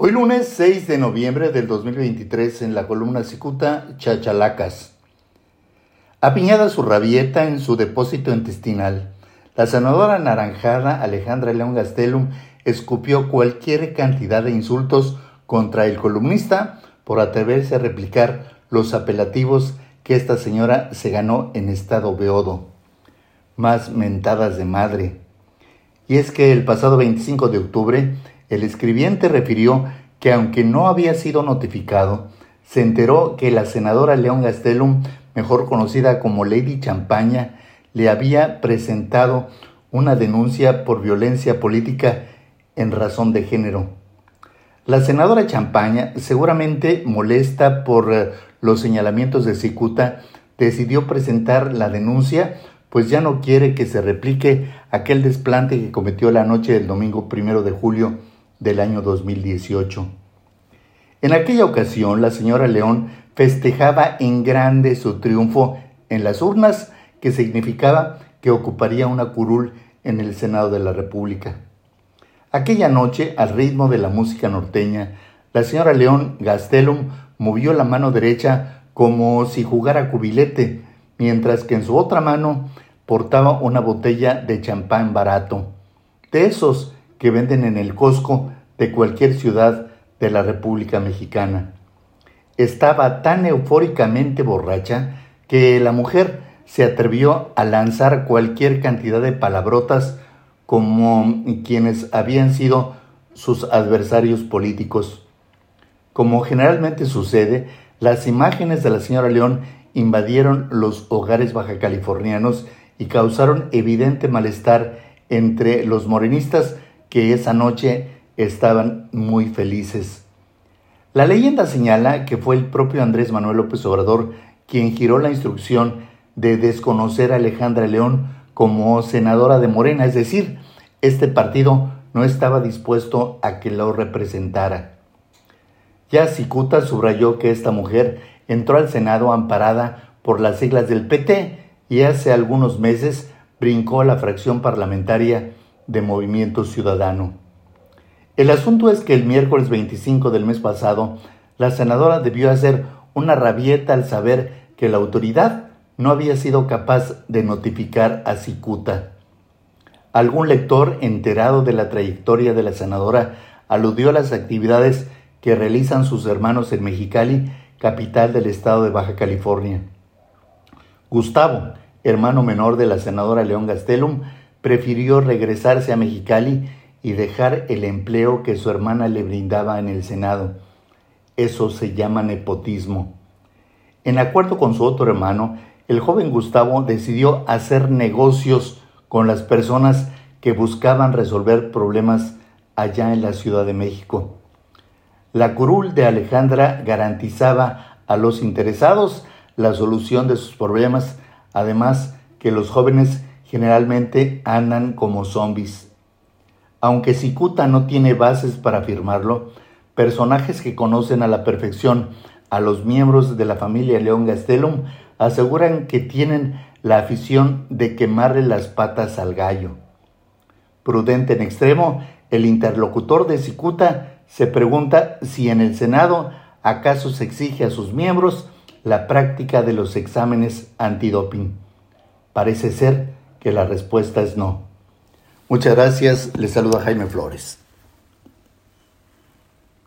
Hoy lunes 6 de noviembre del 2023 en la columna Cicuta Chachalacas. Apiñada su rabieta en su depósito intestinal, la senadora naranjada Alejandra León Gastelum escupió cualquier cantidad de insultos contra el columnista por atreverse a replicar los apelativos que esta señora se ganó en estado beodo. Más mentadas de madre. Y es que el pasado 25 de octubre, el escribiente refirió que aunque no había sido notificado, se enteró que la senadora León Gastelum, mejor conocida como Lady Champaña, le había presentado una denuncia por violencia política en razón de género. La senadora Champaña, seguramente molesta por eh, los señalamientos de Cicuta, decidió presentar la denuncia, pues ya no quiere que se replique aquel desplante que cometió la noche del domingo primero de julio del año 2018. En aquella ocasión, la señora León festejaba en grande su triunfo en las urnas, que significaba que ocuparía una curul en el Senado de la República. Aquella noche, al ritmo de la música norteña, la señora León Gastelum movió la mano derecha como si jugara cubilete, mientras que en su otra mano portaba una botella de champán barato, de esos que venden en el Costco de cualquier ciudad de la República Mexicana. Estaba tan eufóricamente borracha que la mujer se atrevió a lanzar cualquier cantidad de palabrotas como quienes habían sido sus adversarios políticos. Como generalmente sucede, las imágenes de la señora León invadieron los hogares bajacalifornianos y causaron evidente malestar entre los morenistas que esa noche estaban muy felices. La leyenda señala que fue el propio Andrés Manuel López Obrador quien giró la instrucción de desconocer a Alejandra León como senadora de Morena, es decir, este partido no estaba dispuesto a que lo representara. Ya Cicuta subrayó que esta mujer entró al Senado amparada por las siglas del PT y hace algunos meses brincó a la fracción parlamentaria de Movimiento Ciudadano. El asunto es que el miércoles 25 del mes pasado, la senadora debió hacer una rabieta al saber que la autoridad no había sido capaz de notificar a Cicuta. Algún lector enterado de la trayectoria de la senadora aludió a las actividades que realizan sus hermanos en Mexicali, capital del estado de Baja California. Gustavo, hermano menor de la senadora León Gastelum, prefirió regresarse a Mexicali y dejar el empleo que su hermana le brindaba en el Senado. Eso se llama nepotismo. En acuerdo con su otro hermano, el joven Gustavo decidió hacer negocios con las personas que buscaban resolver problemas allá en la Ciudad de México. La curul de Alejandra garantizaba a los interesados la solución de sus problemas, además que los jóvenes generalmente andan como zombies. Aunque Cicuta no tiene bases para afirmarlo, personajes que conocen a la perfección a los miembros de la familia León Gastelum aseguran que tienen la afición de quemarle las patas al gallo. Prudente en extremo, el interlocutor de Cicuta se pregunta si en el Senado acaso se exige a sus miembros la práctica de los exámenes antidoping. Parece ser que la respuesta es no. Muchas gracias, les saluda Jaime Flores.